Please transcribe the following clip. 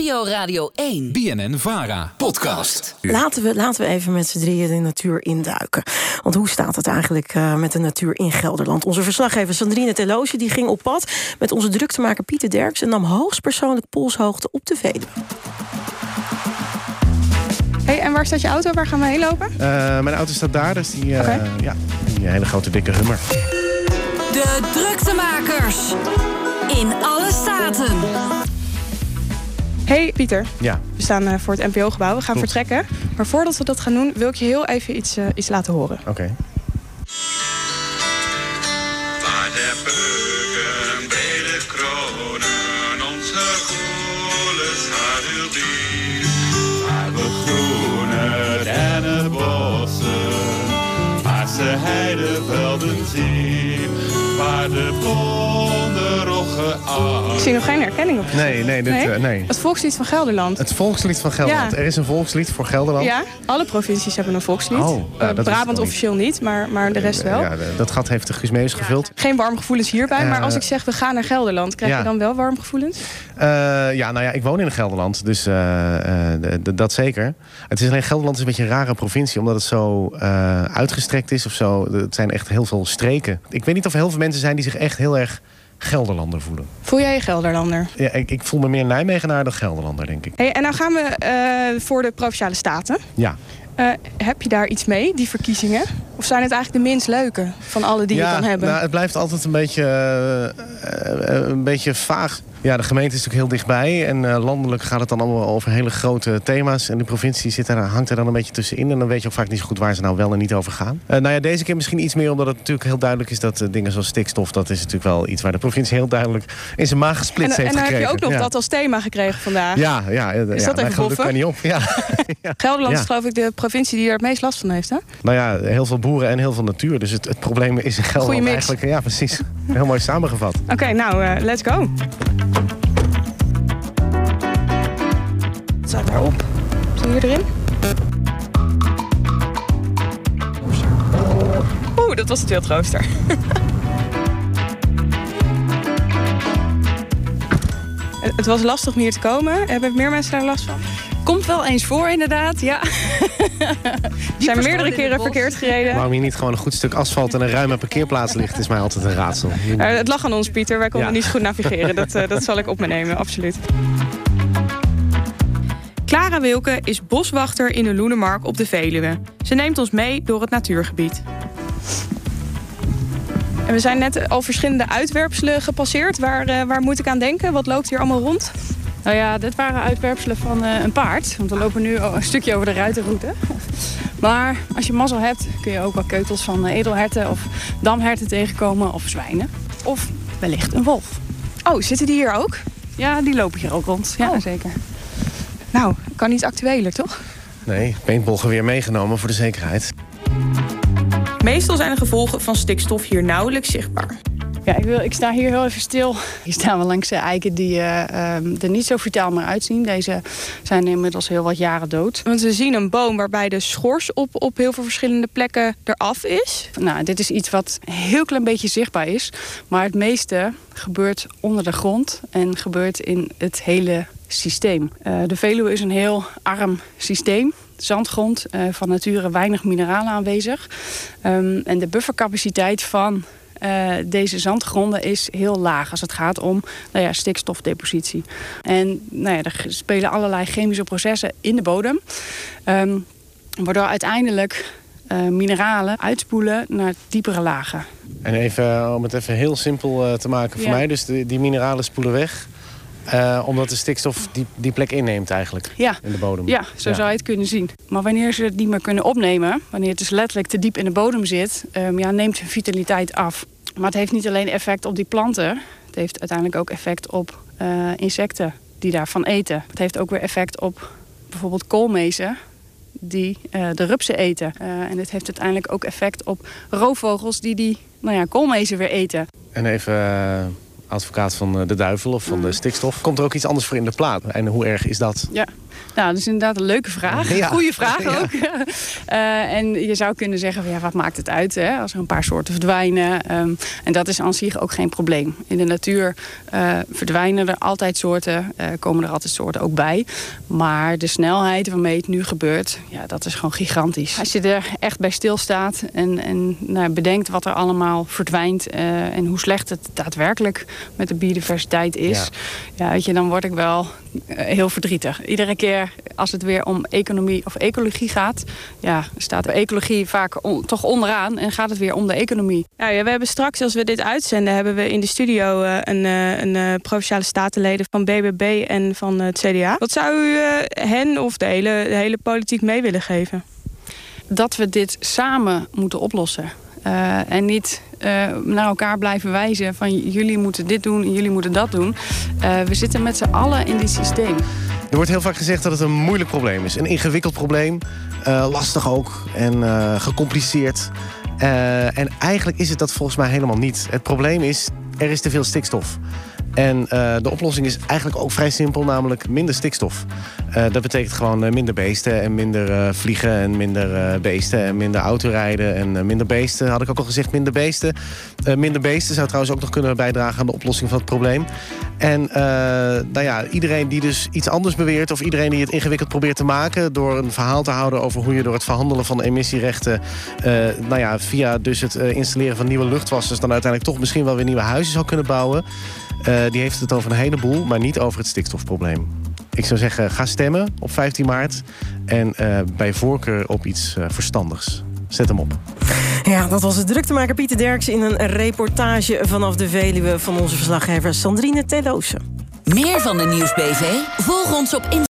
NPO Radio 1. BNN Vara. Podcast. Laten we, laten we even met z'n drieën de natuur induiken. Want hoe staat het eigenlijk uh, met de natuur in Gelderland? Onze verslaggever Sandrine Teloosje die ging op pad met onze druktemaker Pieter Derks en nam hoogstpersoonlijk polshoogte op de Veluwe. Hey, en waar staat je auto? Waar gaan we heen lopen? Uh, mijn auto staat daar, dus die, uh, okay. ja, die hele grote dikke hummer. De druktemakers. In alle staten. Hey Pieter. Ja. We staan uh, voor het NPO-gebouw. We gaan Klopt. vertrekken. Maar voordat we dat gaan doen, wil ik je heel even iets, uh, iets laten horen. Oké. Okay. Waar de beuken bij de kronen onze. Waar we groene dennenbossen, paarse heidevelden zien. Waar de bonde roggen aan. Ik zie nog geen herkenning op. Nee, nee, dit, nee? Uh, nee. Het volkslied van Gelderland. Het volkslied van Gelderland. Ja. Er is een volkslied voor Gelderland. Ja, alle provincies hebben een volkslied. Oh, uh, Brabant officieel niet, maar, maar de rest wel. Ja, dat gat heeft de Guus gevuld. Geen warme gevoelens hierbij, Uh, maar als ik zeg we gaan naar Gelderland, krijg ja. je dan wel warme gevoelens? Uh, ja, nou ja, ik woon in Gelderland, dus dat zeker. Het is alleen Gelderland is een beetje een rare provincie, omdat het zo uitgestrekt is of zo. Het zijn echt heel veel streken. Ik weet niet of heel veel mensen zijn die zich echt heel erg Gelderlander voelen. Voel jij je Gelderlander? Ja, ik, ik voel me meer Nijmegenaar dan Gelderlander, denk ik. Hey, en nou gaan we uh, voor de Provinciale Staten. Ja. Uh, heb je daar iets mee, die verkiezingen? Of zijn het eigenlijk de minst leuke van alle die ja, je kan hebben? Nou, het blijft altijd een beetje, uh, een beetje vaag. Ja, de gemeente is natuurlijk heel dichtbij. En uh, landelijk gaat het dan allemaal over hele grote thema's. En de provincie zit er, hangt er dan een beetje tussenin. En dan weet je ook vaak niet zo goed waar ze nou wel en niet over gaan. Uh, nou ja, deze keer misschien iets meer omdat het natuurlijk heel duidelijk is... dat uh, dingen zoals stikstof, dat is natuurlijk wel iets waar de provincie heel duidelijk in zijn maag gesplitst en, heeft en gekregen. En dan heb je ook nog ja. dat als thema gekregen vandaag. Ja, ja. Is ja, dat even boffen? kan niet op. Ja. ja. Gelderland is geloof ik de provincie die er het meest last van heeft, hè? Nou ja, heel veel boeren en heel veel natuur. Dus het, het probleem is in Gelderland eigenlijk... Ja, precies. Heel mooi samengevat. Oké, okay, nou, let's go. Zet maar op. Zie je erin? Oeh, dat was het wildrooster. het was lastig om hier te komen. Hebben meer mensen daar last van? Komt wel eens voor, inderdaad, ja. We zijn meerdere keren verkeerd gereden. Waarom hier niet gewoon een goed stuk asfalt en een ruime parkeerplaats ligt, is mij altijd een raadsel. Uh, het lag aan ons, Pieter. Wij konden ja. niet zo goed navigeren. Dat, uh, dat zal ik op me nemen, absoluut. Wilke is boswachter in de Loenemark op de Veluwe. Ze neemt ons mee door het natuurgebied. En we zijn net al verschillende uitwerpselen gepasseerd. Waar, uh, waar moet ik aan denken? Wat loopt hier allemaal rond? Nou ja, dit waren uitwerpselen van uh, een paard. Want we lopen nu een stukje over de ruitenroute. Maar als je mazzel hebt, kun je ook wel keutels van edelherten of damherten tegenkomen of zwijnen. Of wellicht een wolf. Oh, zitten die hier ook? Ja, die lopen hier ook rond. Ja, oh. zeker. Nou, kan niet actueler, toch? Nee, weer meegenomen voor de zekerheid. Meestal zijn de gevolgen van stikstof hier nauwelijks zichtbaar. Ja, ik, wil, ik sta hier heel even stil. Hier staan we langs eiken die uh, uh, er niet zo vitaal meer uitzien. Deze zijn inmiddels heel wat jaren dood. Want we zien een boom waarbij de schors op, op heel veel verschillende plekken eraf is. Nou, dit is iets wat een heel klein beetje zichtbaar is. Maar het meeste gebeurt onder de grond en gebeurt in het hele systeem. Uh, de Veluwe is een heel arm systeem. Zandgrond, uh, van nature weinig mineralen aanwezig. Um, en de buffercapaciteit van uh, deze zandgronden is heel laag als het gaat om nou ja, stikstofdepositie. En nou ja, er spelen allerlei chemische processen in de bodem. Um, waardoor uiteindelijk uh, mineralen uitspoelen naar diepere lagen. En even om het even heel simpel te maken voor Ja. mij. Dus die mineralen spoelen weg. Uh, omdat de stikstof die, die plek inneemt eigenlijk Ja. in de bodem. Ja, zo zou je het kunnen zien. Maar wanneer ze het niet meer kunnen opnemen, wanneer het dus letterlijk te diep in de bodem zit, um, ja, neemt hun vitaliteit af. Maar het heeft niet alleen effect op die planten, het heeft uiteindelijk ook effect op uh, insecten die daarvan eten. Het heeft ook weer effect op bijvoorbeeld koolmezen die uh, de rupsen eten. En het heeft uiteindelijk ook effect op roofvogels die die nou ja, koolmezen weer eten. En even advocaat van eh, de duivel of van de stikstof. Komt er ook iets anders voor in de plaat? En hoe erg is dat? Ja, nou, dat is inderdaad een leuke vraag. Ja. Goeie vraag Ja. ook. Eh, en je zou kunnen zeggen, van, ja, wat maakt het uit hè, als er een paar soorten verdwijnen? Ehm, en dat is aan zich ook geen probleem. In de natuur eh, verdwijnen er altijd soorten, eh, komen er altijd soorten ook bij. Maar de snelheid waarmee het nu gebeurt, ja, dat is gewoon gigantisch. Als je er echt bij stilstaat en, en nou, bedenkt wat er allemaal verdwijnt... eh, en hoe slecht het daadwerkelijk met de biodiversiteit is... Ja. weet je, dan word ik wel heel verdrietig. Iedere keer als het weer om economie of ecologie gaat... Ja, staat de ecologie vaak on- toch onderaan en gaat het weer om de economie. Nou ja, we hebben straks, als we dit uitzenden, hebben we in de studio eh, een, eh, een eh, provinciale statenleden van BBB en van het CDA. Wat zou u hen of de hele, de hele politiek mee willen geven? Dat we dit samen moeten oplossen. En niet naar elkaar blijven wijzen van jullie moeten dit doen en jullie moeten dat doen. We zitten met z'n allen in dit systeem. Er wordt heel vaak gezegd dat het een moeilijk probleem is. Een ingewikkeld probleem. eh, lastig ook. En eh, gecompliceerd. Eh, en eigenlijk is het dat volgens mij helemaal niet. Het probleem is, er is te veel stikstof. En de oplossing is eigenlijk ook vrij simpel, namelijk minder stikstof. Dat betekent gewoon minder beesten en minder vliegen en minder beesten en minder autorijden en minder beesten. Had ik ook al gezegd, minder beesten. Minder beesten zou trouwens ook nog kunnen bijdragen aan de oplossing van het probleem. En eh, nou ja, iedereen die dus iets anders beweert... of iedereen die het ingewikkeld probeert te maken... door een verhaal te houden over hoe je door het verhandelen van emissierechten... eh, nou ja, via dus het eh, installeren van nieuwe luchtwassers... dan uiteindelijk toch misschien wel weer nieuwe huizen zou kunnen bouwen... die heeft het over een heleboel, maar niet over het stikstofprobleem. Ik zou zeggen, ga stemmen op 15 maart. En bij voorkeur op iets verstandigs. Zet hem op. Ja, dat was het druktemaker Pieter Derks in een reportage vanaf de Veluwe van onze verslaggever Sandrine Teloze. Meer van de Nieuwsbv? Volg ons op Instagram.